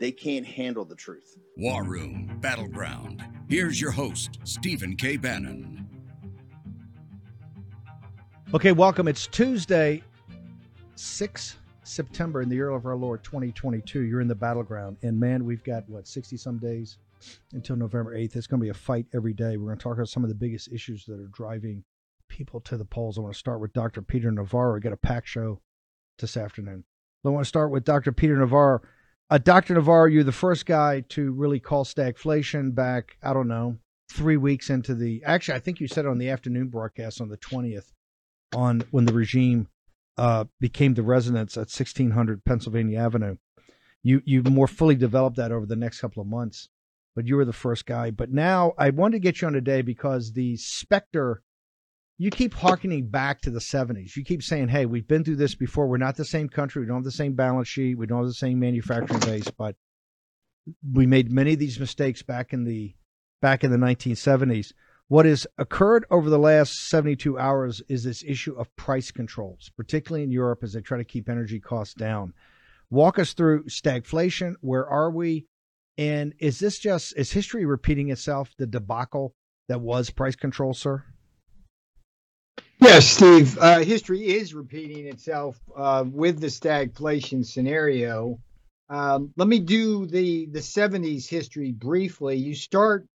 they can't handle the truth. War Room Battleground. Here's your host, Stephen K. Bannon. Okay, welcome. It's Tuesday, 6 September in the year of our Lord 2022. You're in the battleground. And man, we've got what, 60 some days until November 8th. It's going to be a fight every day. We're going to talk about some of the biggest issues that are driving people to the polls. I want to start with Dr. Peter Navarro. We got a packed show this afternoon. I want to start with Dr. Peter Navarro. Uh, Dr. Navarro, you're the first guy to really call stagflation back, I don't know, three weeks into the. Actually, I think you said it on the afternoon broadcast on the 20th on when the regime uh, became the residence at 1600 Pennsylvania Avenue. You you more fully developed that over the next couple of months, but you were the first guy. But now I wanted to get you on today because the specter, you keep harkening back to the 70s. You keep saying, "Hey, we've been through this before. We're not the same country. We don't have the same balance sheet. We don't have the same manufacturing base, but we made many of these mistakes back in the back in the 1970s." What has occurred over the last 72 hours is this issue of price controls, particularly in Europe as they try to keep energy costs down. Walk us through stagflation. Where are we? And is this just, is history repeating itself, the debacle that was price control, sir? Yes, Steve. Uh, history is repeating itself uh, with the stagflation scenario. Um, let me do the the 70s history briefly. You start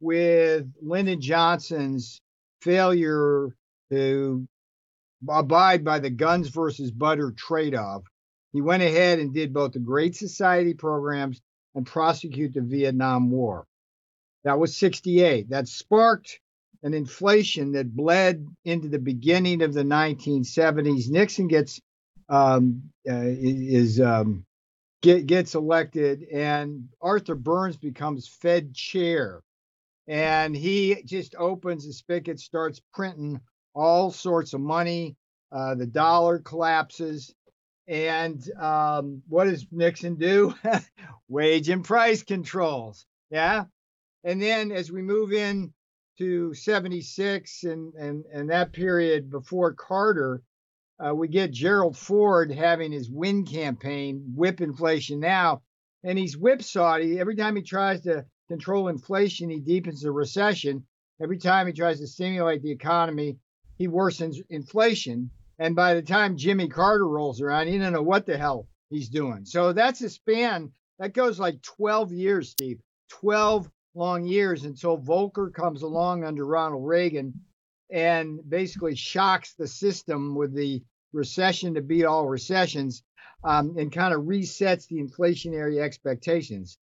with Lyndon Johnson's failure to abide by the guns versus butter trade off. He went ahead and did both the Great Society programs and prosecute the Vietnam War. That was 68. That sparked an inflation that bled into the beginning of the 1970s. Nixon gets um, uh, is um, get, gets elected, and Arthur Burns becomes Fed chair and he just opens the spigot, starts printing all sorts of money. Uh, the dollar collapses. And um, what does Nixon do? Wage and price controls. Yeah. And then as we move in to 76 and, and, and that period before Carter, uh, we get Gerald Ford having his win campaign, whip inflation now. And he's whipsawed. He, every time he tries to control inflation, he deepens the recession. Every time he tries to stimulate the economy, he worsens inflation. And by the time Jimmy Carter rolls around, he doesn't know what the hell he's doing. So that's a span that goes like 12 years, Steve. 12 long years until Volcker comes along under Ronald Reagan and basically shocks the system with the recession to beat all recessions um, and kind of resets the inflationary expectations.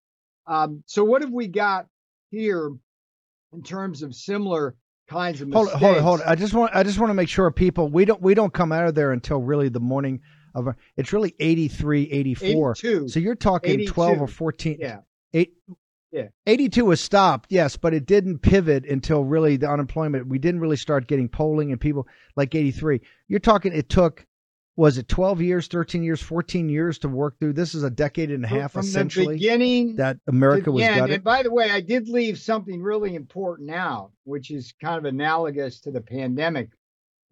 Um, so what have we got here in terms of similar kinds of mistakes? Hold, hold, hold. I just want I just want to make sure people we don't we don't come out of there until really the morning of it's really 83 84 82. so you're talking 82. 12 or 14 yeah eight yeah. 82 was stopped yes but it didn't pivot until really the unemployment we didn't really start getting polling and people like 83 you're talking it took was it 12 years 13 years 14 years to work through? This is a decade and a half from essentially the beginning that america was yeah, gutted. And by the way i did leave something really important out which is kind of analogous to the pandemic.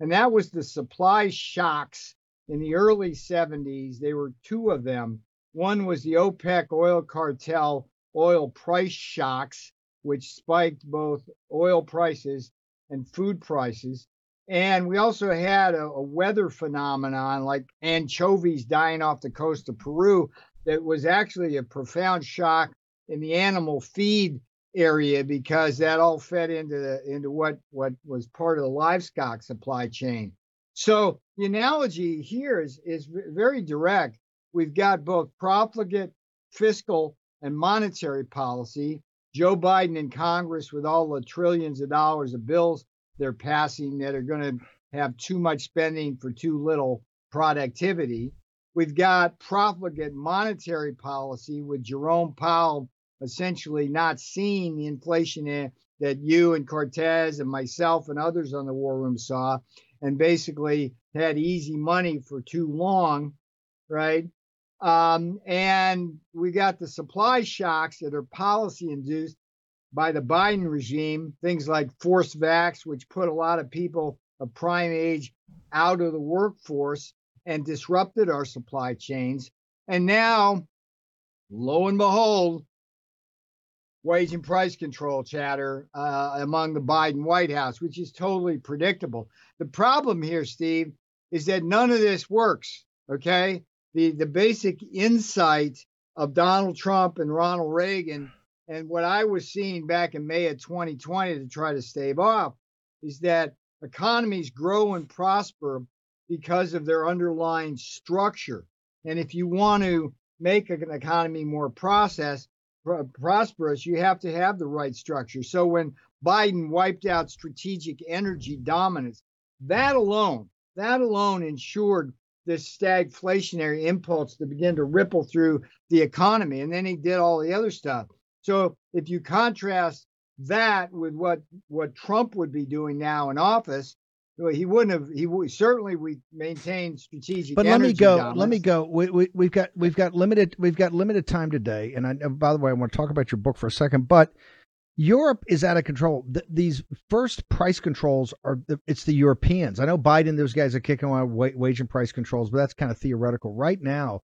And that was the supply shocks in the early 70s there were two of them. One was the opec oil cartel oil price shocks which spiked both oil prices and food prices and we also had a, a, weather phenomenon like anchovies dying off the coast of Peru that was actually a profound shock in the animal feed area because that all fed into the into what what was part of the livestock supply chain. So the analogy here is is very direct. We've got both profligate fiscal and monetary policy. Joe Biden in Congress with all the trillions of dollars of bills they're passing that are going to have too much spending for too little productivity. We've got profligate monetary policy with Jerome Powell essentially not seeing the inflation that you and Cortez and myself and others on the war room saw, and basically had easy money for too long, right? Um, and we got the supply shocks that are policy induced by the Biden regime, things like forced vax, which put a lot of people of prime age out of the workforce and disrupted our supply chains. And now, lo and behold, wage and price control chatter uh, among the Biden White House, which is totally predictable. The problem here, Steve, is that none of this works. Okay. The, the basic insight of Donald Trump and Ronald Reagan and what I was seeing back in May of 2020 to try to stave off is that economies grow and prosper because of their underlying structure. And if you want to make an economy more process, prosperous, you have to have the right structure. So when Biden wiped out strategic energy dominance, that alone, that alone ensured this stagflationary impulse to begin to ripple through the economy. And then he did all the other stuff. So if you contrast that with what what Trump would be doing now in office, he wouldn't have. He would, certainly we maintain strategic. But let me go. Dominance. Let me go. We, we we've got we've got limited we've got limited time today. And I, by the way, I want to talk about your book for a second. But Europe is out of control. The, these first price controls are it's the Europeans. I know Biden. Those guys are kicking on wage and price controls, but that's kind of theoretical. Right now,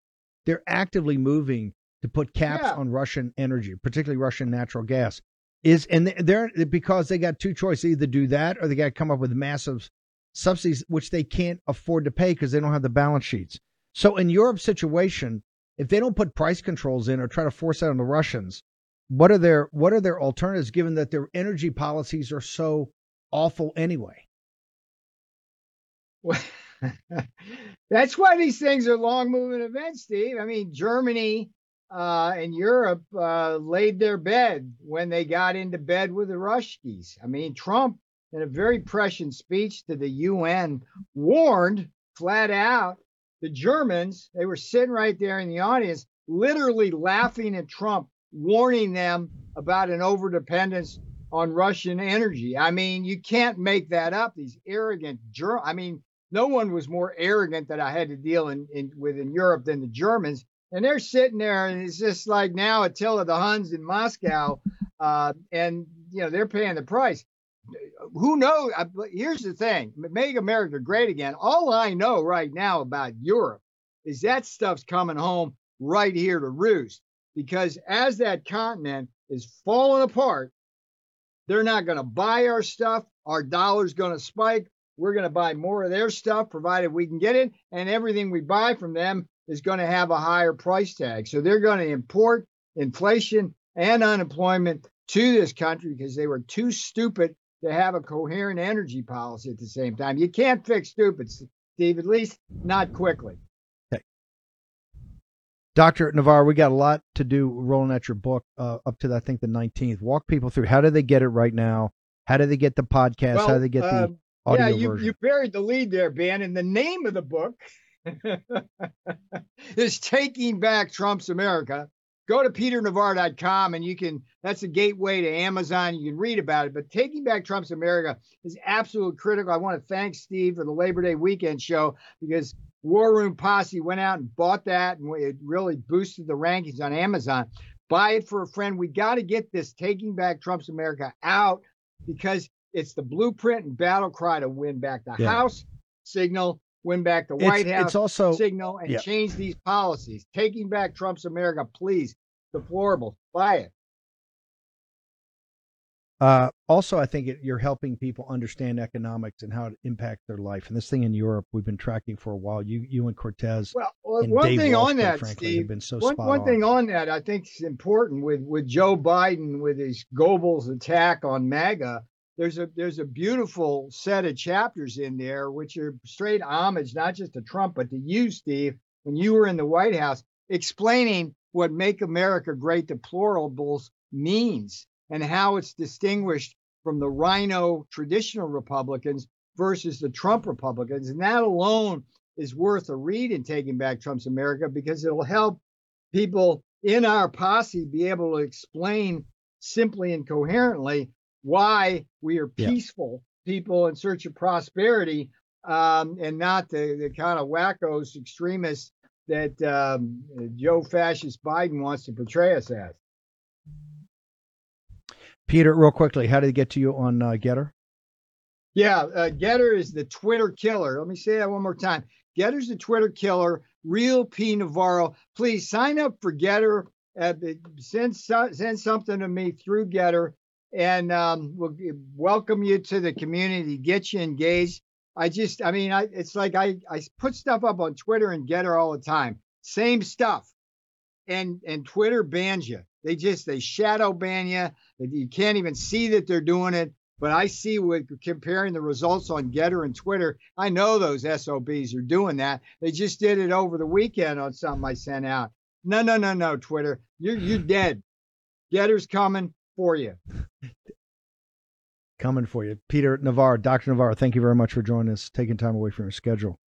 they're actively moving to put caps yeah. on Russian energy, particularly Russian natural gas. Is and they're because they got two choices: either do that or they got to come up with massive subsidies which they can't afford to pay because they don't have the balance sheets. So in Europe's situation, if they don't put price controls in or try to force that on the Russians, what are their what are their alternatives given that their energy policies are so awful anyway? That's why these things are long moving events, Steve. I mean, Germany uh, and Europe uh, laid their bed when they got into bed with the Ruskies. I mean, Trump in a very prescient speech to the UN, warned flat out the Germans, they were sitting right there in the audience, literally laughing at Trump, warning them about an overdependence on Russian energy. I mean, you can't make that up. These arrogant Ger- I mean, no one was more arrogant that I had to deal in, in with in Europe than the Germans. And they're sitting there, and it's just like now Attila the Huns in Moscow, uh, and you know they're paying the price who knows? Here's the thing make America great again. All I know right now about Europe is that stuff's coming home right here to roost because as that continent is falling apart, they're not going to buy our stuff. Our dollar's going to spike. We're going to buy more of their stuff, provided we can get it. And everything we buy from them is going to have a higher price tag. So they're going to import inflation and unemployment to this country because they were too stupid to have a coherent energy policy at the same time. You can't fix stupid, Steve, at least not quickly. Dr. Navarro, we got a lot to do rolling out your book uh, up to, I think, the 19th. Walk people through how do they get it right now? How do they get the podcast? Well, how do they get the uh, audio yeah, you, version? you buried the lead there, Ben. And the name of the book is Taking Back Trump's America go to peternavarro.com and you can that's a gateway to amazon you can read about it but taking back trump's america is absolutely critical i want to thank steve for the labor day weekend show because war room posse went out and bought that and it really boosted the rankings on amazon buy it for a friend we got to get this taking back trump's america out because it's the blueprint and battle cry to win back the yeah. house signal win back the White it's, House it's also, signal and yeah. change these policies. Taking back Trump's America, please. Deplorable. Buy it. Uh, also, I think it, you're helping people understand economics and how it impacts their life. And this thing in Europe, we've been tracking for a while. You, you and Cortez. Well, well and one Dave thing Walsh, on that, frankly, Steve. been so one, one on. thing on that, I think is important with with Joe Biden with his Goebbels attack on MAGA there's a there's a beautiful set of chapters in there which are straight homage not just to Trump but to you, Steve, when you were in the White House, explaining what "Make America Great" deplorables means and how it's distinguished from the RINO traditional Republicans versus the Trump Republicans, and that alone is worth a read in Taking Back Trump's America because it'll help people in our posse be able to explain simply and coherently why we are peaceful yeah. people in search of prosperity um, and not the, the kind of wackos, extremists that um, Joe Fascist Biden wants to portray us as. Peter, real quickly, how did it get to you on uh, GETTR? Yeah, uh, GETTR is the Twitter killer. Let me say that one more time. GETTR's the Twitter killer. Real P Navarro. Please sign up for GETTR. Uh, send send something to me through GETTR, and um, we'll welcome you to the community. Get you engaged. I just, I mean, I, it's like I, I put stuff up on Twitter and GETTR all the time. Same stuff. And and Twitter bans you. They just they shadow ban you. You can't even see that they're doing it. But I see with comparing the results on GETTR and Twitter, I know those SOBs are doing that. They just did it over the weekend on something I sent out. No, no, no, no, Twitter. You're you're dead. GETTR's coming for you coming for you. Peter Navarro, Dr. Navarro, thank you very much for joining us, taking time away from your schedule.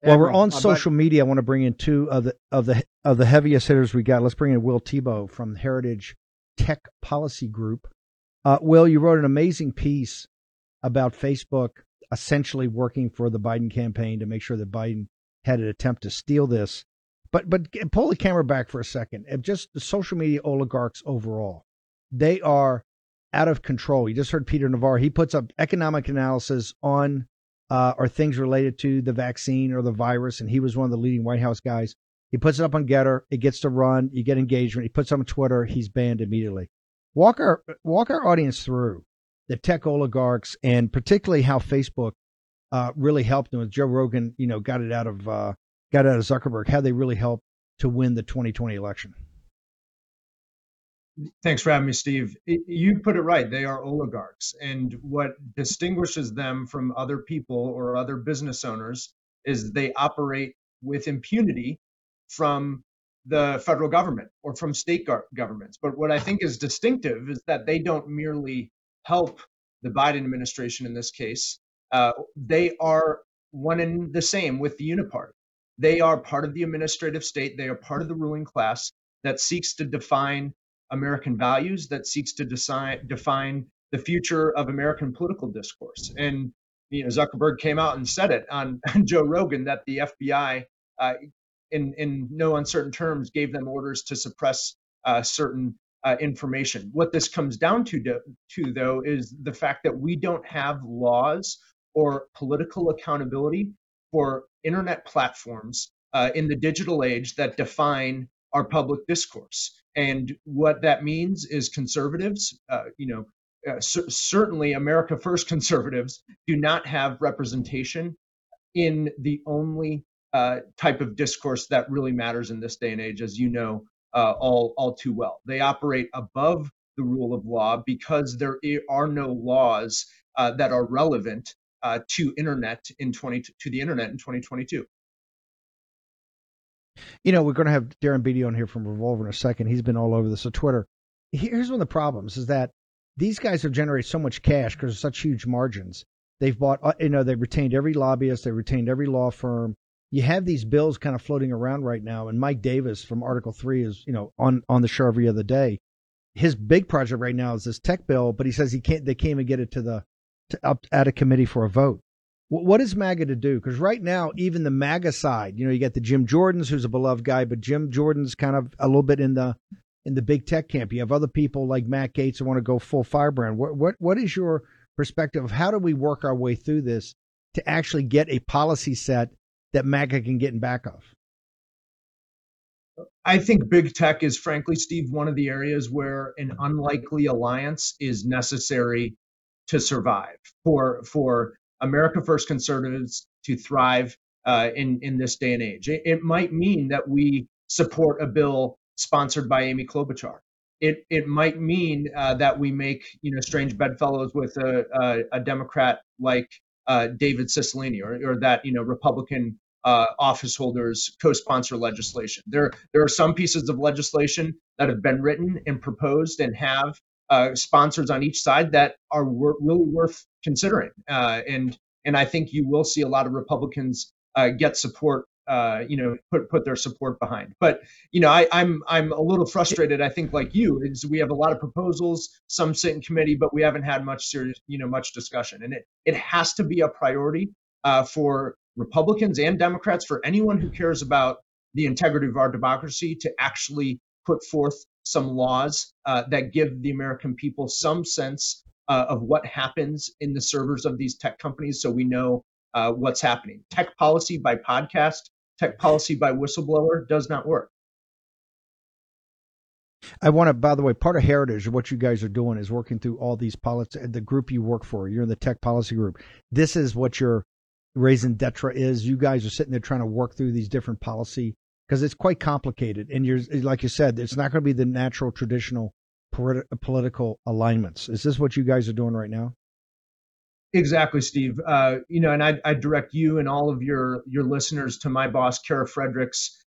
While we're on social media, I want to bring in two of the of the of the heaviest hitters we got. Let's bring in Will Thibeau from Heritage Tech Policy Group. Uh, Will, you wrote an amazing piece about Facebook essentially working for the Biden campaign to make sure that Biden had an attempt to steal this. But but pull the camera back for a second. Just the social media oligarchs overall, they are out of control. You just heard Peter Navarro. He puts up economic analysis on uh, or things related to the vaccine or the virus, and he was one of the leading White House guys. He puts it up on GETTR. It gets to run. You get engagement. He puts it on Twitter. He's banned immediately. Walk our walk our audience through the tech oligarchs and particularly how Facebook uh, really helped them. With Joe Rogan, you know, got it out of uh, got out of Zuckerberg. How they really helped to win the 2020 election. Thanks for having me, Steve. You put it right. They are oligarchs. And what distinguishes them from other people or other business owners is they operate with impunity from the federal government or from state governments. But what I think is distinctive is that they don't merely help the Biden administration in this case, uh, they are one and the same with the Uniparty. They are part of the administrative state, they are part of the ruling class that seeks to define American values that seeks to decide, define the future of American political discourse. And you know, Zuckerberg came out and said it on, on Joe Rogan that the FBI, uh, in in no uncertain terms, gave them orders to suppress uh, certain uh, information. What this comes down to, to, to, though, is the fact that we don't have laws or political accountability for internet platforms uh, in the digital age that define our public discourse. And what that means is conservatives, uh, you know, uh, c- certainly America First conservatives do not have representation in the only uh, type of discourse that really matters in this day and age, as you know uh, all all too well. They operate above the rule of law because there are no laws uh, that are relevant uh, to internet in 20 to the internet in 2022. You know, we're going to have Darren Beattie on here from Revolver in a second. He's been all over this. So Twitter. Here's one of the problems: is that these guys have generated so much cash because of such huge margins. They've bought, uh, you know, they've retained every lobbyist, they retained every law firm. You have these bills kind of floating around right now, and Mike Davis from Article Three is, you know, on on the show every other day. His big project right now is this tech bill, but he says he can't. They can't even get it to the to up at a committee for a vote. What is MAGA to do? Because right now, even the MAGA side, you know, you got the Jim Jordans, who's a beloved guy, but Jim Jordan's kind of a little bit in the in the big tech camp. You have other people like Matt Gaetz who want to go full firebrand. What what what is your perspective of how do we work our way through this to actually get a policy set that MAGA can get in back of? I think big tech is, frankly, Steve, one of the areas where an unlikely alliance is necessary to survive for for America First conservatives to thrive uh, in in this day and age. It, it, might mean that we support a bill sponsored by Amy Klobuchar. It it might mean uh, that we make you know strange bedfellows with a, a, a Democrat like uh, David Cicilline, or, or that you know Republican uh, office holders co-sponsor legislation. There there are some pieces of legislation that have been written and proposed and have uh, sponsors on each side that are wor- really worth considering. Uh, and and I think you will see a lot of Republicans uh, get support uh, you know put put their support behind. But you know, I, I'm I'm a little frustrated. I think like you is we have a lot of proposals. Some sit in committee, but we haven't had much serious you know much discussion. And it it has to be a priority uh, for Republicans and Democrats for anyone who cares about the integrity of our democracy to actually put forth some laws uh, that give the American people some sense uh, of what happens in the servers of these tech companies so we know uh, what's happening. Tech policy by podcast tech policy by whistleblower does not work. I want to, by the way, part of Heritage, what you guys are doing is working through all these policies. The group you work for, you're in the tech policy group. This is what your raison d'etre is. You guys are sitting there trying to work through these different policy because it's quite complicated. And you're, like you said, it's not going to be the natural, traditional political alignments. Is this what you guys are doing right now? Exactly, Steve. Uh, you know, and I, I direct you and all of your your listeners to my boss, Kara Frederick's,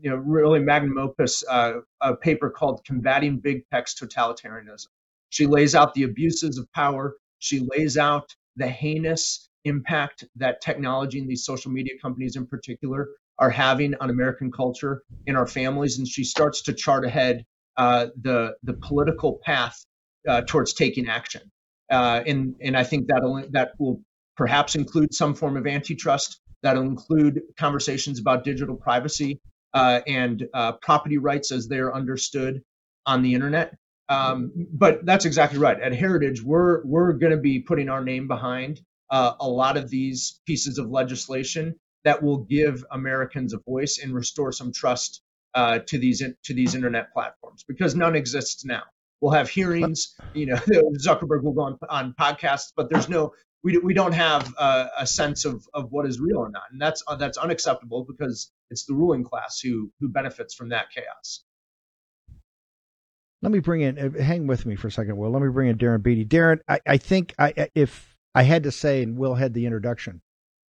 you know, really magnum opus, uh, a paper called "Combating Big Tech's Totalitarianism." She lays out the abuses of power. She lays out the heinous impact that technology and these social media companies, in particular, are having on American culture in our families. And she starts to chart ahead uh, the the political path uh, towards taking action. Uh, and and I think that that will perhaps include some form of antitrust. That'll include conversations about digital privacy uh, and uh, property rights as they're understood on the internet. Um, but that's exactly right. At Heritage, we're we're going to be putting our name behind uh, a lot of these pieces of legislation that will give Americans a voice and restore some trust uh, to these to these internet platforms because none exists now. We'll have hearings. You know, Zuckerberg will go on, on podcasts, but there's no we, we don't have a, a sense of, of what is real or not, and that's uh, that's unacceptable because it's the ruling class who who benefits from that chaos. Let me bring in. Uh, hang with me for a second, Will. Let me bring in Darren Beattie. Darren, I, I think I if I had to say, and Will had the introduction.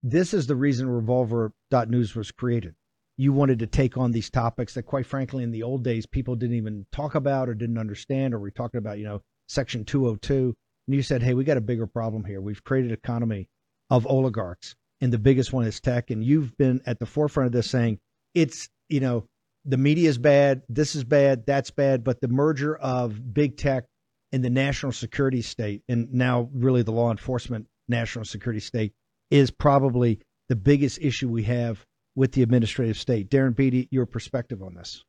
This is the reason Revolver.news was created you wanted to take on these topics that, quite frankly, in the old days, people didn't even talk about or didn't understand, or we're talking about, you know, Section 202. And you said, hey, we got a bigger problem here. We've created an economy of oligarchs, and the biggest one is tech. And you've been at the forefront of this saying it's, you know, the media is bad, this is bad, that's bad, but the merger of big tech and the national security state, and now really the law enforcement national security state, is probably the biggest issue we have with the administrative state. Darren Beattie, your perspective on this?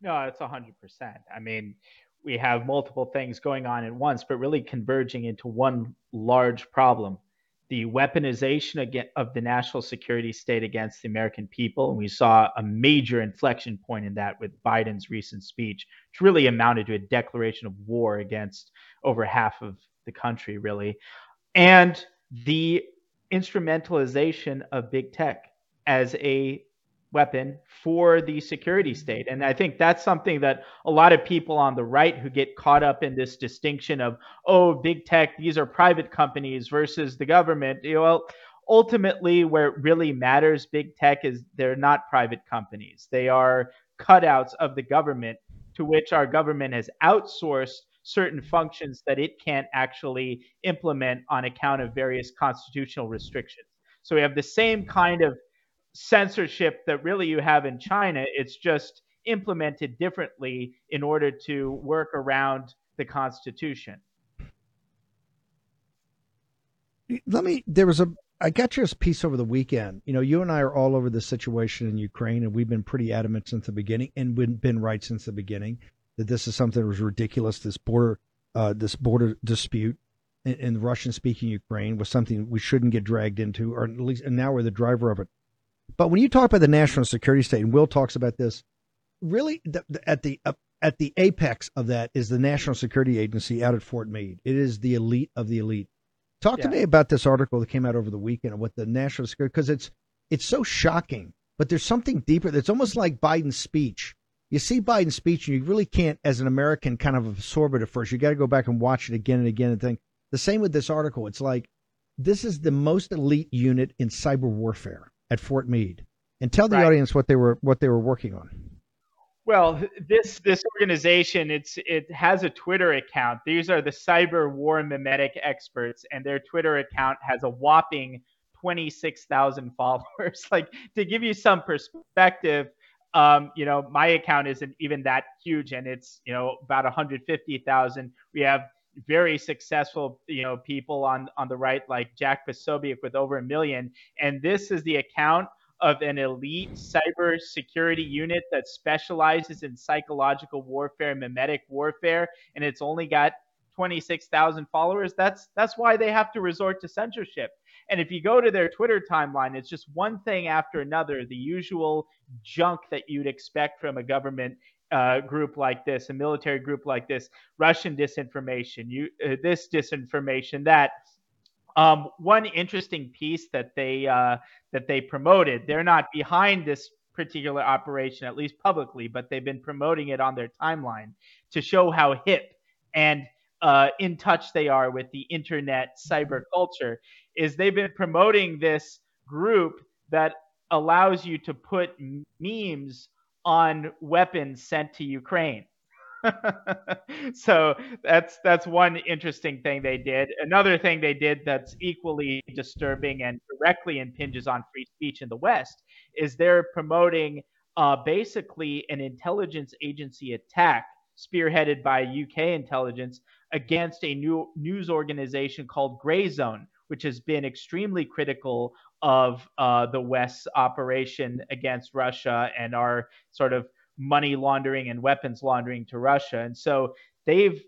No, it's 100%. I mean, we have multiple things going on at once, but really converging into one large problem the weaponization of the national security state against the American people. And we saw a major inflection point in that with Biden's recent speech, which really amounted to a declaration of war against over half of the country, really. And the instrumentalization of big tech as a weapon for the security state. And I think that's something that a lot of people on the right who get caught up in this distinction of, oh, big tech, these are private companies versus the government. You know, well, ultimately, where it really matters, big tech is they're not private companies. They are cutouts of the government to which our government has outsourced certain functions that it can't actually implement on account of various constitutional restrictions. So we have the same kind of censorship that really you have in China. It's just implemented differently in order to work around the Constitution. Let me. There was a. I got your piece over the weekend. You know, you and I are all over the situation in Ukraine, and we've been pretty adamant since the beginning, and been right since the beginning that this is something that was ridiculous. This border, uh, this border dispute in, in Russian-speaking Ukraine was something we shouldn't get dragged into, or at least, and now we're the driver of it. But when you talk about the national security state, and Will talks about this, really the, the, at the uh, at the apex of that is the National Security Agency out at Fort Meade. It is the elite of the elite. Talk yeah. to me about this article that came out over the weekend and what the national security because it's it's so shocking, but there's something deeper. That's almost like Biden's speech. You see Biden's speech, and you really can't, as an American, kind of absorb it at first. You got to go back and watch it again and again and think. The same with this article. It's like this is the most elite unit in cyber warfare at Fort Meade, and tell the right. audience what they were what they were working on. Well, this this organization it's it has a Twitter account. These are the cyber war memetic experts, and their Twitter account has a whopping 26,000 followers. like to give you some perspective, um, you know, my account isn't even that huge and it's, you know, about 150,000. We have very successful, you know, people on on the right like Jack Posobiec with over a million and this is the account of an elite cyber security unit that specializes in psychological warfare, memetic warfare, and it's only got 26,000 followers. That's that's why they have to resort to censorship. And if you go to their Twitter timeline, it's just one thing after another, the usual junk that you'd expect from a government uh, group like this, a military group like this, Russian disinformation, you uh, this disinformation, that. Um, one interesting piece that they uh, that they promoted, they're not behind this particular operation, at least publicly, but they've been promoting it on their timeline to show how hip and uh, in touch they are with the internet cyber culture is they've been promoting this group that allows you to put memes on weapons sent to Ukraine. so that's that's one interesting thing they did. Another thing they did that's equally disturbing and directly impinges on free speech in the West is they're promoting uh, basically an intelligence agency attack spearheaded by UK intelligence against a new news organization called Grayzone, which has been extremely critical of uh, the West's operation against Russia and our sort of money laundering and weapons laundering to Russia. And so they've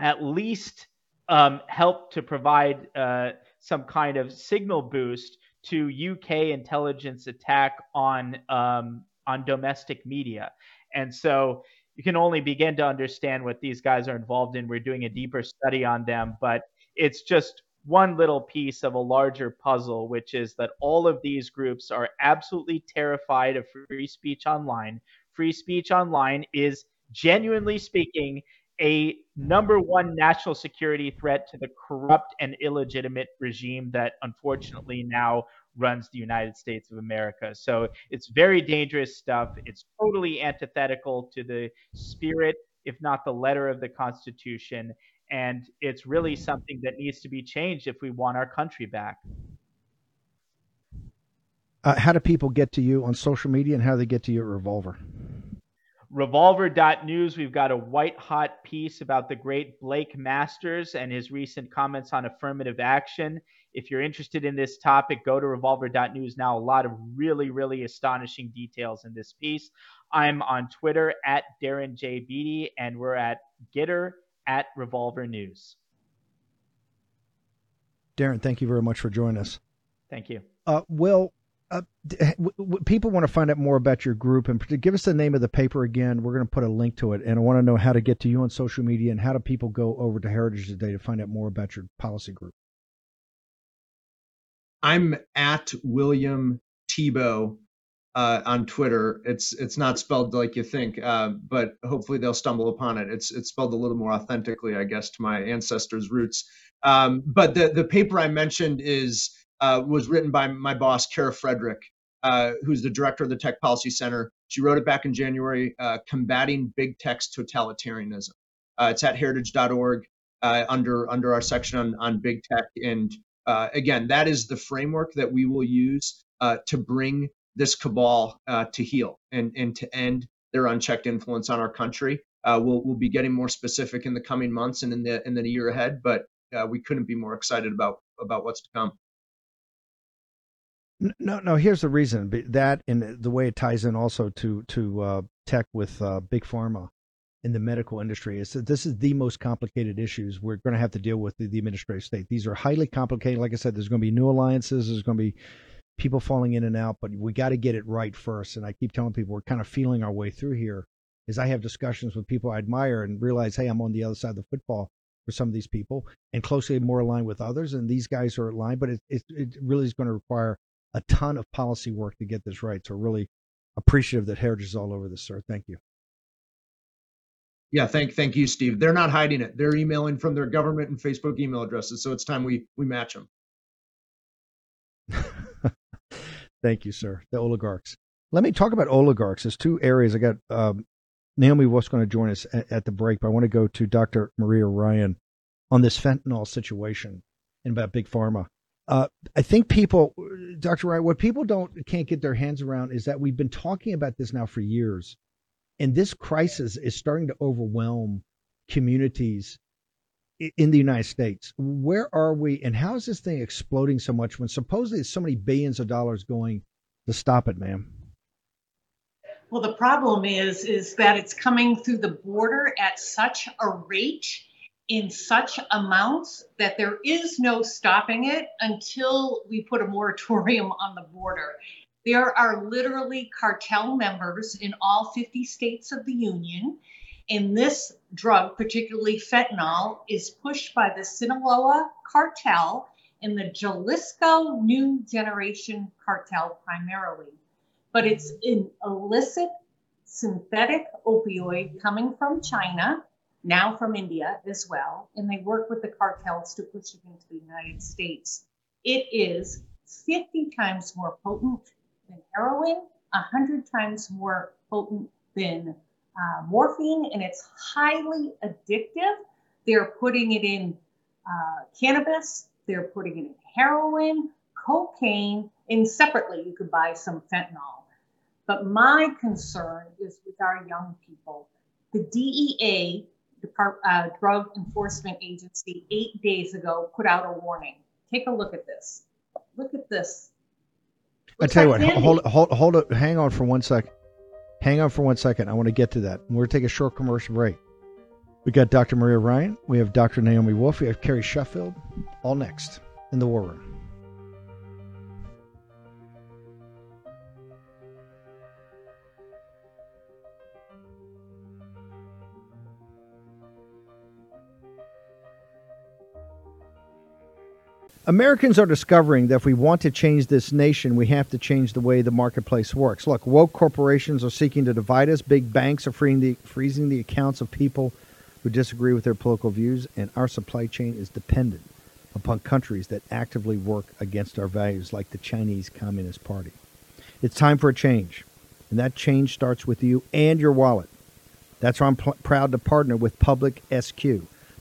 at least um, helped to provide uh, some kind of signal boost to UK intelligence attack on um, on domestic media. And so you can only begin to understand what these guys are involved in. We're doing a deeper study on them, but it's just one little piece of a larger puzzle, which is that all of these groups are absolutely terrified of free speech online. Free speech online is genuinely speaking a number one national security threat to the corrupt and illegitimate regime that unfortunately now runs the United States of America. So it's very dangerous stuff. It's totally antithetical to the spirit, if not the letter of the Constitution. And it's really something that needs to be changed if we want our country back. Uh, how do people get to you on social media and how do they get to your revolver? Revolver.news, we've got a white hot piece about the great Blake Masters and his recent comments on affirmative action. If you're interested in this topic, go to revolver.news now. A lot of really, really astonishing details in this piece. I'm on Twitter at Darren J. Beattie, and we're at GETTR at Revolver News. Darren, thank you very much for joining us. Thank you. Uh, Will, uh, w- w- people want to find out more about your group and give us the name of the paper again. We're going to put a link to it, and I want to know how to get to you on social media and how do people go over to Heritage Today to find out more about your policy group. I'm at William Thibeau uh, on Twitter. It's it's not spelled like you think, uh, but hopefully they'll stumble upon it. It's it's spelled a little more authentically, I guess, to my ancestors' roots. Um, but the the paper I mentioned is uh, was written by my boss, Kara Frederick, uh, who's the director of the Tech Policy Center. She wrote it back in January, uh, combating big tech's totalitarianism. Uh, it's at heritage.org under under our section on on big tech and again, that is the framework that we will use to bring this cabal uh, to heal and, and to end their unchecked influence on our country. Uh, we'll, we'll be getting more specific in the coming months and in the in the year ahead, but uh, we couldn't be more excited about about what's to come. No, no. Here's the reason that, and the way it ties in also to to uh, tech with big pharma in the medical industry is that this is the most complicated issues we're going to have to deal with the, the administrative state. These are highly complicated. Like I said, there's going to be new alliances. There's going to be people falling in and out, but we got to get it right first. And I keep telling people we're kind of feeling our way through here. As I have discussions with people I admire and realize, hey, I'm on the other side of the football for some of these people and closely more aligned with others. And these guys are aligned, but it, it, it really is going to require a ton of policy work to get this right. So really appreciative that Heritage is all over this, sir. Thank you. Yeah, thank thank you, Steve. They're not hiding it. They're emailing from their government and Facebook email addresses. So it's time we we match them. Thank you, sir. The oligarchs. Let me talk about oligarchs. There's two areas. I got um, Naomi was going to join us at, at the break, but I want to go to Dr. Maria Ryan on this fentanyl situation and about big pharma. Uh, I think people, Dr. Ryan, what people don't can't get their hands around is that we've been talking about this now for years, and this crisis is starting to overwhelm communities in the United States. Where are we, and how is this thing exploding so much when supposedly so many billions of dollars going to stop it, ma'am? Well, the problem is is that it's coming through the border at such a rate in such amounts that there is no stopping it until we put a moratorium on the border. There are literally cartel members in all 50 states of the union and this drug, particularly fentanyl, is pushed by the Sinaloa cartel and the Jalisco New Generation cartel primarily. But it's an illicit synthetic opioid coming from China, now from India as well, and they work with the cartels to push it into the United States. It is 50 times more potent than heroin, 100 times more potent than uh, morphine and it's highly addictive. They're putting it in uh, cannabis, they're putting it in heroin, cocaine, and separately you could buy some fentanyl. But my concern is with our young people. The DEA, Depart, uh, Drug Enforcement Agency, eight days ago put out a warning. Take a look at this. Look at this. Looks I tell like you what, hold, hold, hold it, hang on for one second. Hang on for one second. I want to get to that. We're going to take a short commercial break. We got Dr. Maria Ryan. We have Dr. Naomi Wolf. We have Carrie Sheffield. All next in the War Room. Americans are discovering that if we want to change this nation, we have to change the way the marketplace works. Look, woke corporations are seeking to divide us. Big banks are the, freezing the accounts of people who disagree with their political views, and our supply chain is dependent upon countries that actively work against our values, like the Chinese Communist Party. It's time for a change, and that change starts with you and your wallet. That's why I'm pl- proud to partner with Public SQ,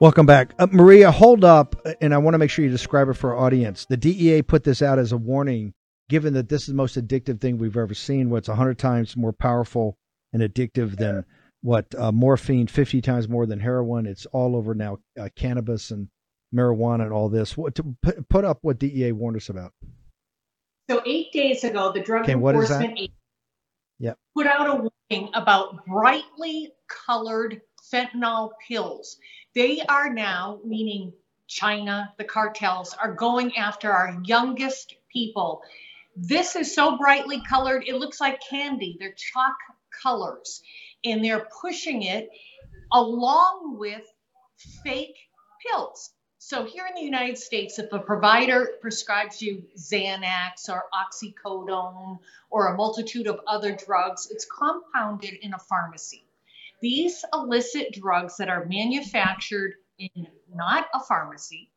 Welcome back. Uh, Maria, hold up, uh, and I want to make sure you describe it for our audience. The DEA put this out as a warning, given that this is the most addictive thing we've ever seen, what's 100 times more powerful and addictive than what uh, morphine, 50 times more than heroin. It's all over now, uh, cannabis and marijuana and all this. What, to put up what DEA warned us about. So eight days ago, the Drug Okay, what is that? Enforcement Agency Yep. put out a warning about brightly colored fentanyl pills. They are now, meaning China, the cartels, are going after our youngest people. This is so brightly colored, it looks like candy. They're chalk colors. And they're pushing it along with fake pills. So here in the United States, if a provider prescribes you Xanax or oxycodone or a multitude of other drugs, it's compounded in a pharmacy. These illicit drugs that are manufactured in not a pharmacy,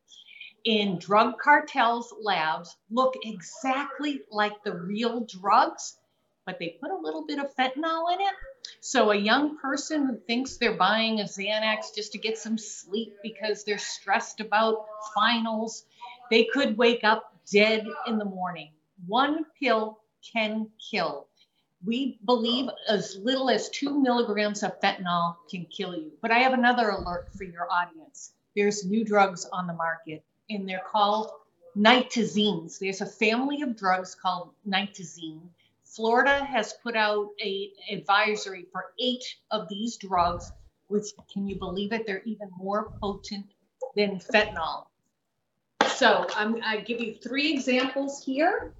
in drug cartels' labs, look exactly like the real drugs, but they put a little bit of fentanyl in it. So a young person who thinks they're buying a Xanax just to get some sleep because they're stressed about finals, they could wake up dead in the morning. One pill can kill. We believe as little as two milligrams of fentanyl can kill you. But I have another alert for your audience. There's new drugs on the market, and they're called nitazenes. There's a family of drugs called nitazene. Florida has put out a advisory for eight of these drugs, which can you believe it? They're even more potent than fentanyl. So I'm, I give you three examples here.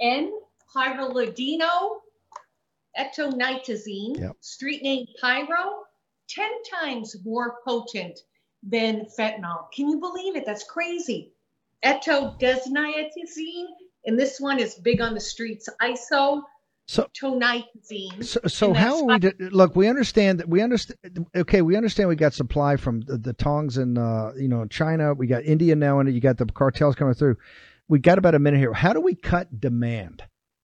N pyrrolidino, etonitazene, Yep. street name pyro, 10 times more potent than fentanyl. Can you believe it? That's crazy. Etodesnitazene, and this one is big on the streets. Iso So, tonitazine. so, so how are we? To, look, we understand that we understand. Okay, we understand we got supply from the, the Tongs and uh, you know China. We got India now, and you got the cartels coming through. We got about a minute here. How do we cut demand?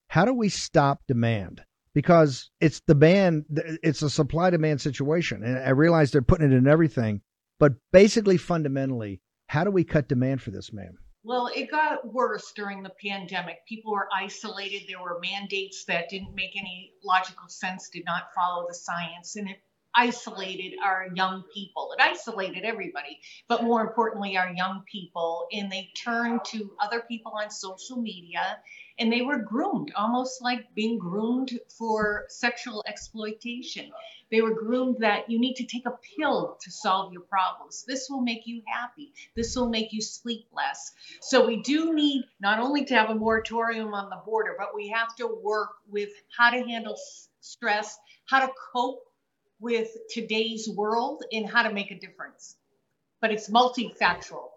How do we stop demand? Because it's the demand. It's a supply demand situation, and I realize they're putting it in everything, but basically, fundamentally, how do we cut demand for this, ma'am? Well, it got worse during the pandemic. People were isolated. There were mandates that didn't make any logical sense, did not follow the science, and it isolated our young people. It isolated everybody, but more importantly, our young people. And they turned to other people on social media and they were groomed, almost like being groomed for sexual exploitation. They were groomed that you need to take a pill to solve your problems. This will make you happy. This will make you sleep less. So we do need not only to have a moratorium on the border, but we have to work with how to handle stress, how to cope with today's world, and how to make a difference. But it's multifactorial.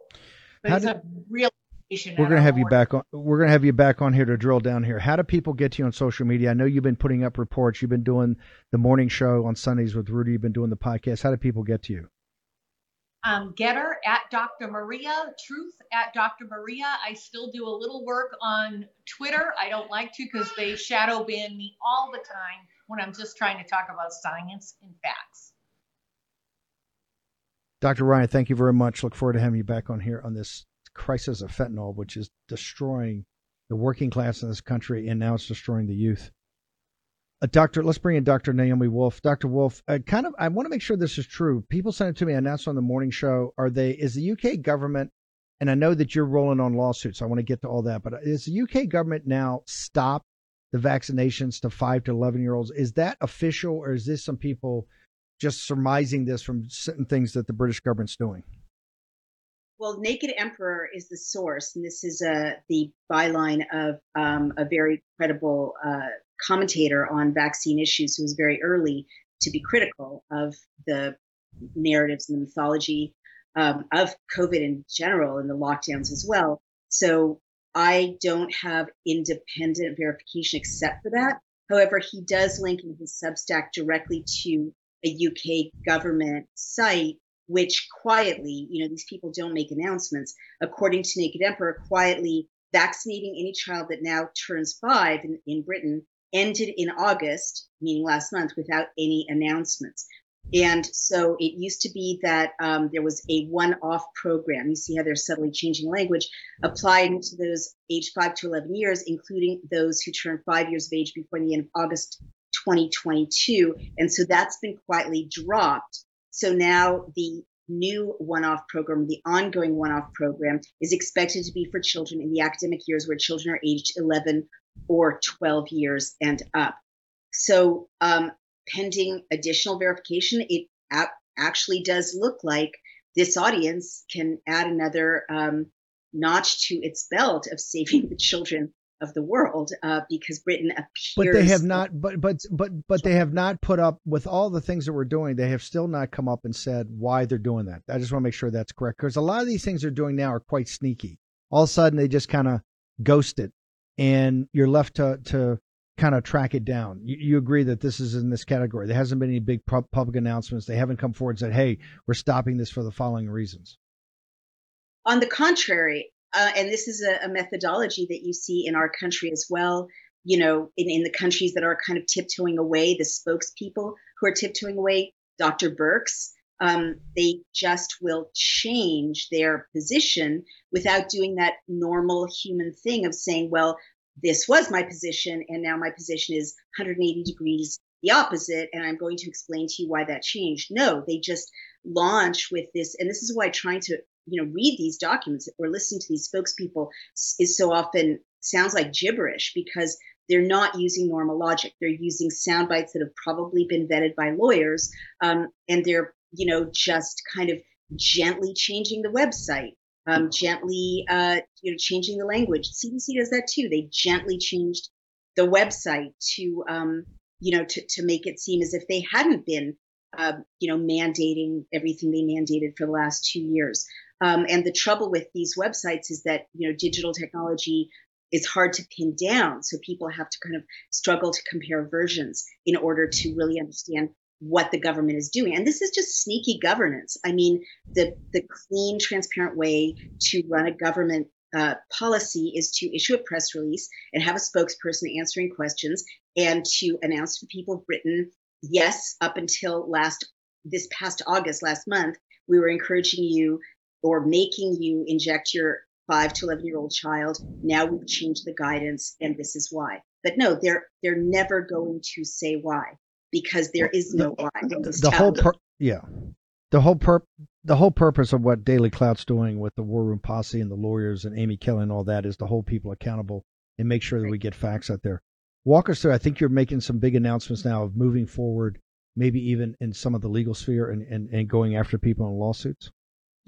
But How it's do- a real We're gonna have you back on. We're gonna have you back on here to drill down here. How do people get to you on social media? I know you've been putting up reports. You've been doing the morning show on Sundays with Rudy. You've been doing the podcast. How do people get to you? um, GETTR at Dr. Maria, Truth at Dr. Maria. I still do a little work on Twitter. I don't like to because they shadow ban me all the time when I'm just trying to talk about science and facts. Dr. Ryan, thank you very much. Look forward to having you back on here on this crisis of fentanyl, which is destroying the working class in this country, and now it's destroying the youth. Uh, doctor, let's bring in Dr. Naomi Wolf. Dr. Wolf, uh, kind of, I want to make sure this is true. People sent it to me. I announced on the morning show. Are they? Is the UK government? And I know that you're rolling on lawsuits. I want to get to all that, but is the UK government now stop the vaccinations to five to eleven year olds? Is that official, or is this some people just surmising this from certain things that the British government's doing? Well, Naked Emperor is the source, and this is uh, the byline of um, a very credible uh, commentator on vaccine issues who was very early to be critical of the narratives and the mythology um, of COVID in general and the lockdowns as well. So I don't have independent verification except for that. However, he does link in his Substack directly to a UK government site, which quietly, you know, these people don't make announcements. According to Naked Emperor, quietly vaccinating any child that now turns five in, in Britain ended in August, meaning last month, without any announcements. And so it used to be that um, there was a one off program. You see how they're subtly changing language, applying to those age 5 to 11 years, including those who turn five years of age before the end of August 2022. And so that's been quietly dropped. So now the new one off program, the ongoing one off program, is expected to be for children in the academic years where children are aged 11 or 12 years and up. So, um, pending additional verification, it actually does look like this audience can add another um, notch to its belt of saving the children of the world uh, because Britain appears. But they have not. But but but but they have not put up with all the things that we're doing. They have still not come up and said why they're doing that. I just want to make sure that's correct because a lot of these things they're doing now are quite sneaky. All of a sudden they just kind of ghost it, and you're left to to kind of track it down. You, you, agree that this is in this category. There hasn't been any big public announcements. They haven't come forward and said, "Hey, we're stopping this for the following reasons." On the contrary, uh, and this is a, a, methodology that you see in our country as well. You know, in, in the countries that are kind of tiptoeing away, the spokespeople who are tiptoeing away, Dr. Birx um, they just will change their position without doing that normal human thing of saying, well, this was my position, and now my position is 180 degrees the opposite, and I'm going to explain to you why that changed. No, they just launch with this, and this is why trying to you know read these documents or listen to these spokespeople is so often sounds like gibberish because they're not using normal logic. They're using sound bites that have probably been vetted by lawyers, um, and they're you know just kind of gently changing the website, um, gently uh, you know changing the language. CDC does that too. They gently changed the website to um, you know to, to make it seem as if they hadn't been uh, you know mandating everything they mandated for the last two years. Um, and the trouble with these websites is that you know digital technology is hard to pin down, so people have to kind of struggle to compare versions in order to really understand what the government is doing. And this is just sneaky governance. I mean, the the clean, transparent way to run a government uh, policy is to issue a press release and have a spokesperson answering questions and to announce to people of Britain, yes, up until last this past August, last month, we were encouraging you or making you inject your five to 11 year old child. Now we've changed the guidance and this is why. But no, they're, they're never going to say why because there is no why. The, the whole, pur- yeah. The whole pur- the whole purpose of what Daily Clout's doing with the War Room Posse and the lawyers and Amy Kelly and all that is to hold people accountable and make sure that we get facts out there. Walk us through. I think you're making some big announcements now of moving forward, maybe even in some of the legal sphere and, and, and going after people in lawsuits.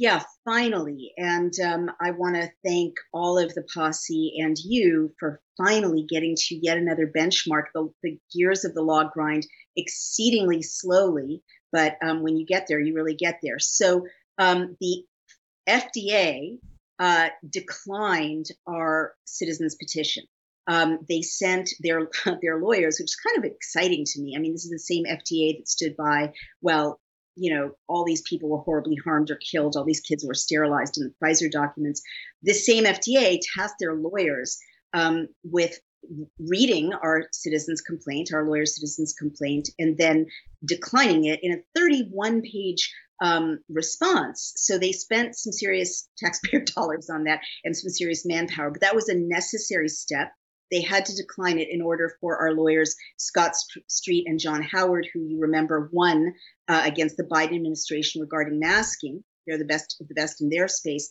Yeah, finally. And um, I want to thank all of the posse and you for finally getting to yet another benchmark. The, the gears of the log grind exceedingly slowly, but um, when you get there, you really get there. So um, the FDA uh, declined our citizens' petition. Um, they sent their their lawyers, which is kind of exciting to me. I mean, this is the same FDA that stood by. Well, you know, all these people were horribly harmed or killed, all these kids were sterilized in the Pfizer documents. This same FDA tasked their lawyers um, with reading our citizens' complaint, our lawyer's citizens' complaint, and then declining it in a 31 page um, response. So they spent some serious taxpayer dollars on that and some serious manpower, but that was a necessary step they had to decline it in order for our lawyers, Scott Street and John Howard, who you remember won uh, against the Biden administration regarding masking. They're the best of the best in their space.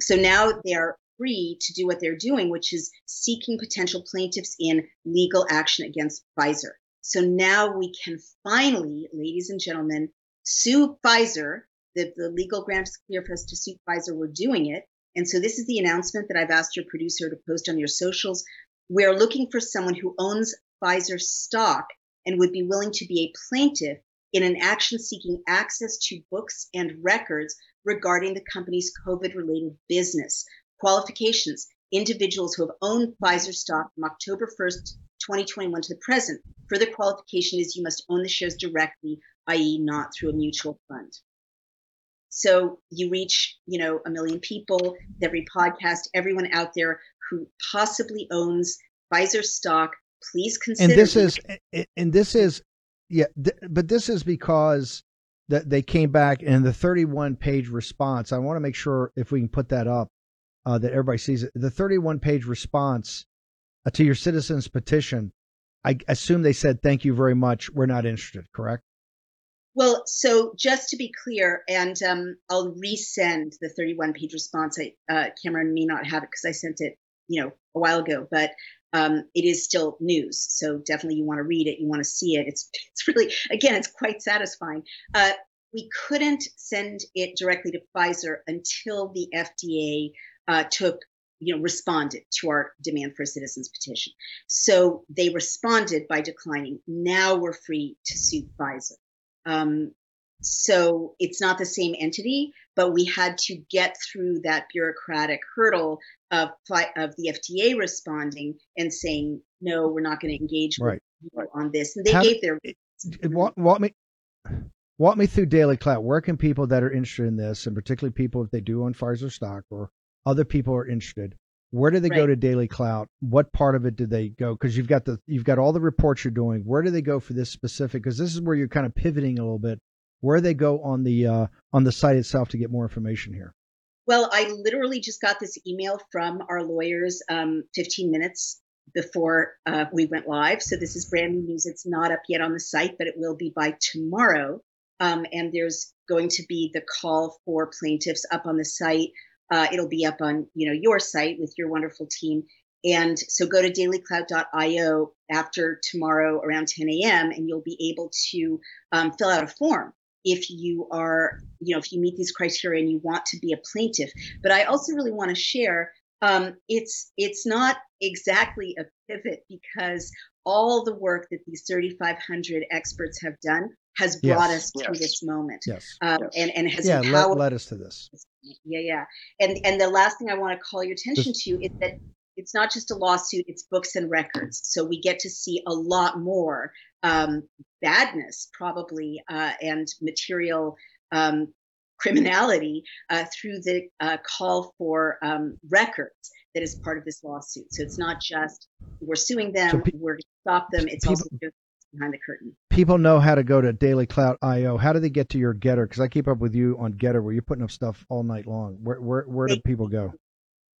So now they're free to do what they're doing, which is seeking potential plaintiffs in legal action against Pfizer. So now we can finally, ladies and gentlemen, sue Pfizer. The, the legal grant is clear for us to sue Pfizer. We're doing it. And so this is the announcement that I've asked your producer to post on your socials. We're looking for someone who owns Pfizer stock and would be willing to be a plaintiff in an action seeking access to books and records regarding the company's COVID related business. Qualifications individuals who have owned Pfizer stock from October 1st, 2021 to the present. Further qualification is you must own the shares directly, i.e., not through a mutual fund. So you reach, you know, a million people, every podcast, everyone out there who possibly owns Pfizer stock, please consider. And this is, and this is, yeah, th- but this is because that they came back in the 31 page response. I want to make sure if we can put that up, uh, that everybody sees it. The 31 page response uh, to your citizens petition. I assume they said thank you very much. We're not interested. Correct. Well, so just to be clear, and um, I'll resend the 31 page response. I, uh, Cameron may not have it because I sent it, you know, a while ago, but um, it is still news. So definitely you want to read it, you want to see it. It's it's really again, it's quite satisfying. Uh, we couldn't send it directly to Pfizer until the FDA uh, took you know responded to our demand for a citizens petition. So they responded by declining. Now we're free to sue Pfizer. Um, so it's not the same entity, but we had to get through that bureaucratic hurdle of of the FDA responding and saying no, we're not going to engage right. on this. And they How, gave their walk, walk me walk me through Daily Clout. Where can people that are interested in this, and particularly people if they do own Pfizer stock or other people are interested, where do they right. go to Daily Clout? What part of it do they go? Because you've got the you've got all the reports you're doing. Where do they go for this specific? Because this is where you're kind of pivoting a little bit. Where they go on the uh, on the site itself to get more information here? Well, I literally just got this email from our lawyers um, 15 minutes before uh, we went live. So this is brand new news. It's not up yet on the site, but it will be by tomorrow. Um, and there's going to be the call for plaintiffs up on the site. Uh, it'll be up on you know your site with your wonderful team. And so go to dailyclout.io after tomorrow around 10 a.m. and you'll be able to um, fill out a form if you are, you know, if you meet these criteria and you want to be a plaintiff. But I also really want to share um, it's it's not exactly a pivot because all the work that these 3,500 experts have done has brought yes, us yes. to this moment. Yes. Um, yes. And, and has yeah, led, led us to this. Yeah, yeah. And and the last thing I want to call your attention to is that it's not just a lawsuit; it's books and records. So we get to see a lot more um, badness, probably, uh, and material um, criminality uh, through the uh, call for um, records that is part of this lawsuit. So it's not just we're suing them, so pe- we're to stop them. It's people, also behind the curtain. People know how to go to Daily Clout IO. How do they get to your GETTR? Because I keep up with you on GETTR, where you're putting up stuff all night long. Where where where do people go?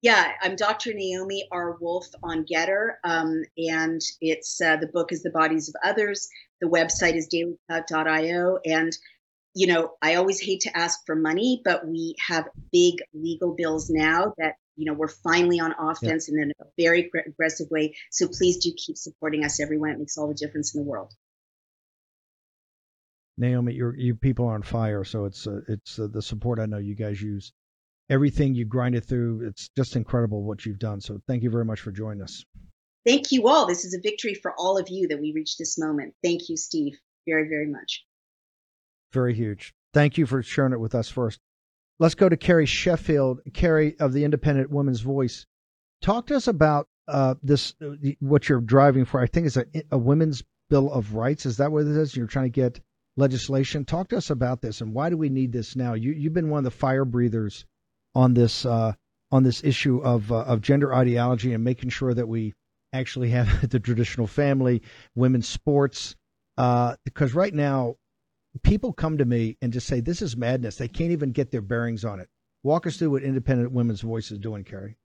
Yeah, I'm Dr. Naomi R. Wolf on GETTR, um, and it's uh, the book is The Bodies of Others. The website is dailyclout.io, and you know I always hate to ask for money, but we have big legal bills now that you know we're finally on offense yeah. and in a very aggressive way. So please do keep supporting us, everyone. It makes all the difference in the world. Naomi, you you people are on fire, so it's uh, it's uh, the support I know you guys use. Everything you grind it through, it's just incredible what you've done. So thank you very much for joining us. Thank you all. This is a victory for all of you that we reached this moment. Thank you, Steve, very very much. Very huge. Thank you for sharing it with us first. Let's go to Carrie Sheffield, Carrie of the Independent Woman's Voice. Talk to us about uh, this, uh, what you're driving for. I think it's a, a women's bill of rights. Is that what it is? You're trying to get legislation. Talk to us about this and why do we need this now? You, you've been one of the fire breathers on this uh, on this issue of uh, of gender ideology and making sure that we actually have the traditional family, women's sports. Uh, because right now, people come to me and just say this is madness. They can't even get their bearings on it. Walk us through what Independent Women's Voice is doing, Carrie.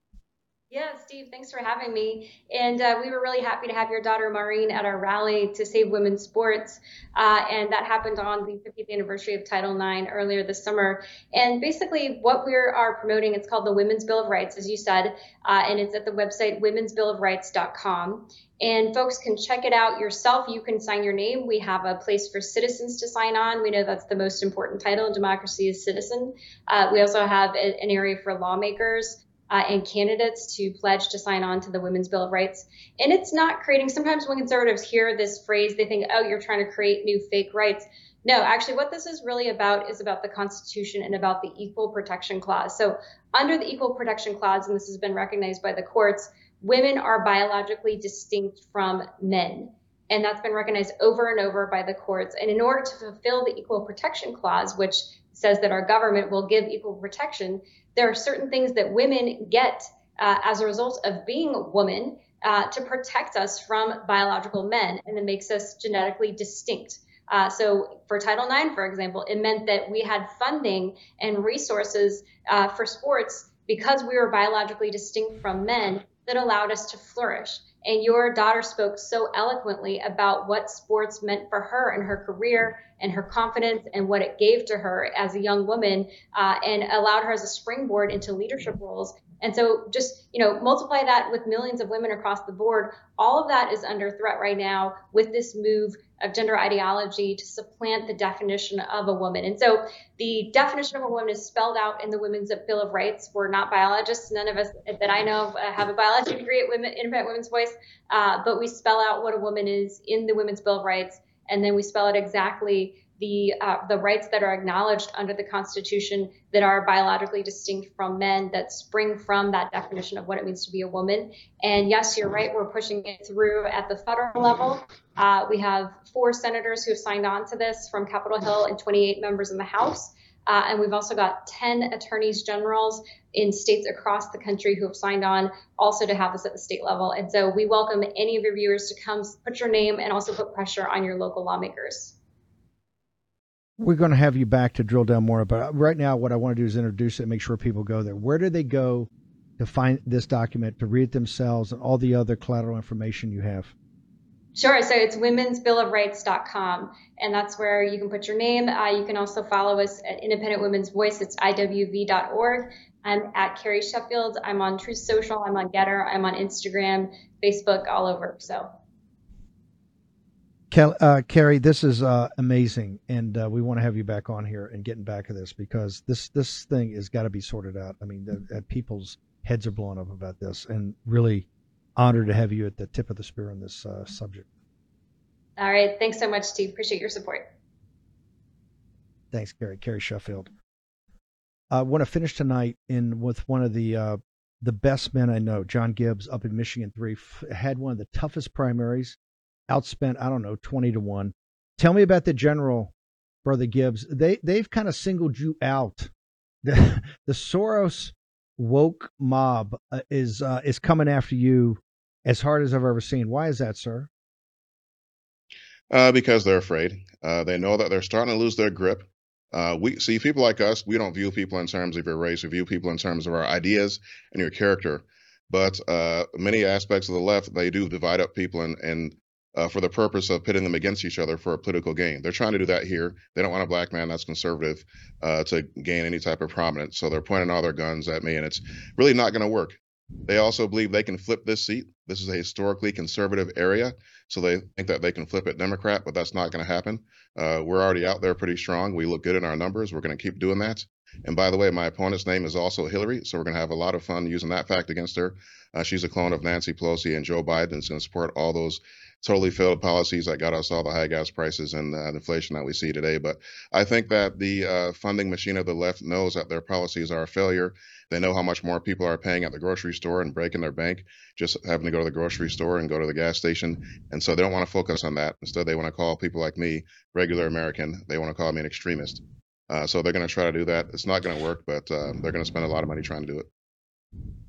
Steve, thanks for having me. And uh, we were really happy to have your daughter Maureen at our rally to save women's sports. Uh, and that happened on the 50th anniversary of Title IX earlier this summer. And basically, what we are promoting, it's called the Women's Bill of Rights, as you said, uh, and it's at the website womensbillofrights.com. And folks can check it out yourself. You can sign your name. We have a place for citizens to sign on. We know that's the most important title in democracy is citizen. Uh, we also have a, an area for lawmakers uh, and candidates to pledge to sign on to the Women's Bill of Rights. And it's not creating, sometimes when conservatives hear this phrase, they think, oh, you're trying to create new fake rights. No, actually, what this is really about is about the Constitution and about the Equal Protection Clause. So, under the Equal Protection Clause, and this has been recognized by the courts, women are biologically distinct from men. And that's been recognized over and over by the courts. And in order to fulfill the Equal Protection Clause, which says that our government will give equal protection, there are certain things that women get uh, as a result of being a woman uh, to protect us from biological men, and it makes us genetically distinct. Uh, so for Title IX, for example, it meant that we had funding and resources uh, for sports because we were biologically distinct from men that allowed us to flourish. And your daughter spoke so eloquently about what sports meant for her and her career and her confidence and what it gave to her as a young woman uh, and allowed her as a springboard into leadership roles and so just, you know, multiply that with millions of women across the board. All of that is under threat right now with this move of gender ideology to supplant the definition of a woman. And so the definition of a woman is spelled out in the Women's Bill of Rights. We're not biologists. None of us that I know have a biology degree at Women, Independent Women's Voice, uh, but we spell out what a woman is in the Women's Bill of Rights. And then we spell it exactly the uh, the rights that are acknowledged under the Constitution that are biologically distinct from men that spring from that definition of what it means to be a woman. And yes, you're right. We're pushing it through at the federal level. Uh, we have four senators who have signed on to this from Capitol Hill and 28 members in the House. Uh, and we've also got 10 attorneys generals in states across the country who have signed on also to have this at the state level. And so we welcome any of your viewers to come put your name and also put pressure on your local lawmakers. We're going to have you back to drill down more, but right now, what I want to do is introduce it and make sure people go there. Where do they go to find this document, to read it themselves, and all the other collateral information you have? Sure. So it's womensbillofrights.com, and that's where you can put your name. Uh, you can also follow us at Independent Women's Voice. It's iwv.org. I'm at Carrie Sheffield. I'm on Truth Social. I'm on GETTR. I'm on Instagram, Facebook, all over. So uh, Carrie, this is uh, amazing, and uh, we want to have you back on here and getting back to this because this this thing has got to be sorted out. I mean, the, people's heads are blowing up about this, and really honored to have you at the tip of the spear on this uh, subject. All right, thanks so much, Steve. Appreciate your support. Thanks, Carrie. Carrie Sheffield. I want to finish tonight in with one of the uh, the best men I know, John Gibbs, up in Michigan Three, had one of the toughest primaries outspent, I don't know, 20 to 1. Tell me about the general, Brother Gibbs. They, they've kind of singled you out. The, the Soros woke mob uh, is, uh, is coming after you as hard as I've ever seen. Why is that, sir? Uh, because they're afraid. Uh, they know that they're starting to lose their grip. Uh, we see people like us. We don't view people in terms of your race. We view people in terms of our ideas and your character. But uh, many aspects of the left, they do divide up people and, and uh, for the purpose of pitting them against each other for a political gain. They're trying to do that here. They don't want a black man that's conservative uh, to gain any type of prominence. So they're pointing all their guns at me, and it's really not going to work. They also believe they can flip this seat. This is a historically conservative area, so they think that they can flip it Democrat, but that's not going to happen. Uh, we're already out there pretty strong. We look good in our numbers. We're going to keep doing that. And by the way, my opponent's name is also Hillary, so we're going to have a lot of fun using that fact against her. Uh, she's a clone of Nancy Pelosi and Joe Biden. Is going to support all those totally failed policies that got us all the high gas prices and uh, inflation that we see today. But I think that the uh, funding machine of the left knows that their policies are a failure. They know how much more people are paying at the grocery store and breaking their bank just having to go to the grocery store and go to the gas station. And so they don't want to focus on that. Instead, they want to call people like me, regular American, they want to call me an extremist. Uh, so they're going to try to do that. It's not going to work, but uh, they're going to spend a lot of money trying to do it.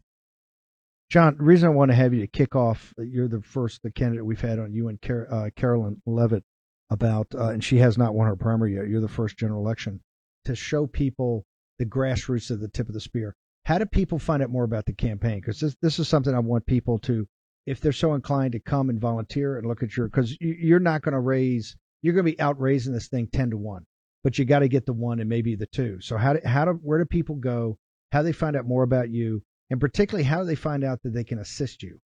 John, the reason I want to have you to kick off, uh, you're the first the candidate we've had on you and Car- uh, Karoline Leavitt about, uh, and she has not won her primary yet. You're the first general election to show people the grassroots of the tip of the spear. How do people find out more about the campaign? Because this this is something I want people to, if they're so inclined, to come and volunteer and look at your, because you're not going to raise, you're going to be out raising this thing ten to one, but you got to get the one and maybe the two. So how do, how do where do people go? How do they find out more about you? And particularly, how they find out that they can assist you?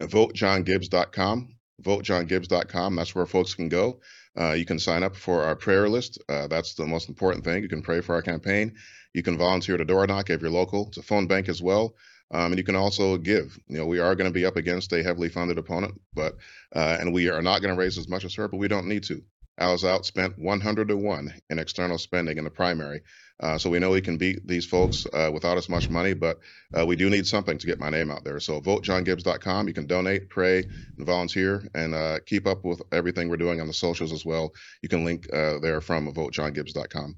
VoteJohnGibbs.com. VoteJohnGibbs.com. That's where folks can go. Uh, you can sign up for our prayer list. Uh, that's the most important thing. You can pray for our campaign. You can volunteer to door knock if you're local. It's a phone bank as well. Um, and you can also give. You know, we are going to be up against a heavily funded opponent, but uh, and we are not going to raise as much as her, but we don't need to. Al has outspent 100 to 1 in external spending in the primary. Uh, so we know we can beat these folks uh, without as much money, but uh, we do need something to get my name out there. So votejohngibbs.com. You can donate, pray, and volunteer, and uh, keep up with everything we're doing on the socials as well. You can link uh, there from votejohngibbs.com.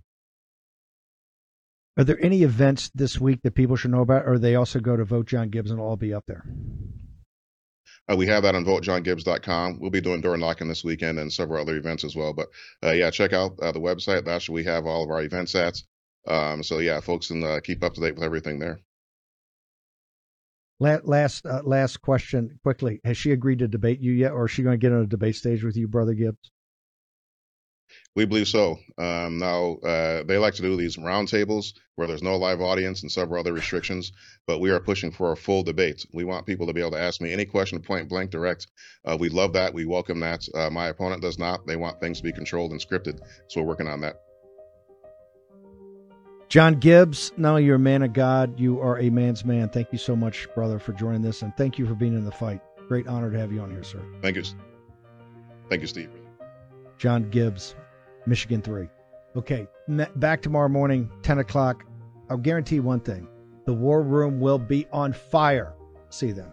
Are there any events this week that people should know about, or they also go to Vote John Gibbs and it'll all be up there? Uh, we have that on votejohngibbs.com. We'll be doing door knocking this weekend and several other events as well. But uh, yeah, check out uh, the website. That's where we have all of our events at. Um, so yeah, folks can uh, keep up to date with everything there. Last uh, last question quickly. Has she agreed to debate you yet, or is she going to get on a debate stage with you, brother Gibbs? We believe so. Um, now, uh, they like to do these roundtables where there's no live audience and several other restrictions, but we are pushing for a full debate. We want people to be able to ask me any question point blank direct. Uh, we love that. We welcome that. Uh, my opponent does not. They want things to be controlled and scripted. So we're working on that. John Gibbs, now you're a man of God. You are a man's man. Thank you so much, brother, for joining this, and thank you for being in the fight. Great honor to have you on here, sir. Thank you. Thank you, Steve. John Gibbs, Michigan 3. Okay, back tomorrow morning, 10 o'clock. I'll guarantee one thing the war room will be on fire. See you then.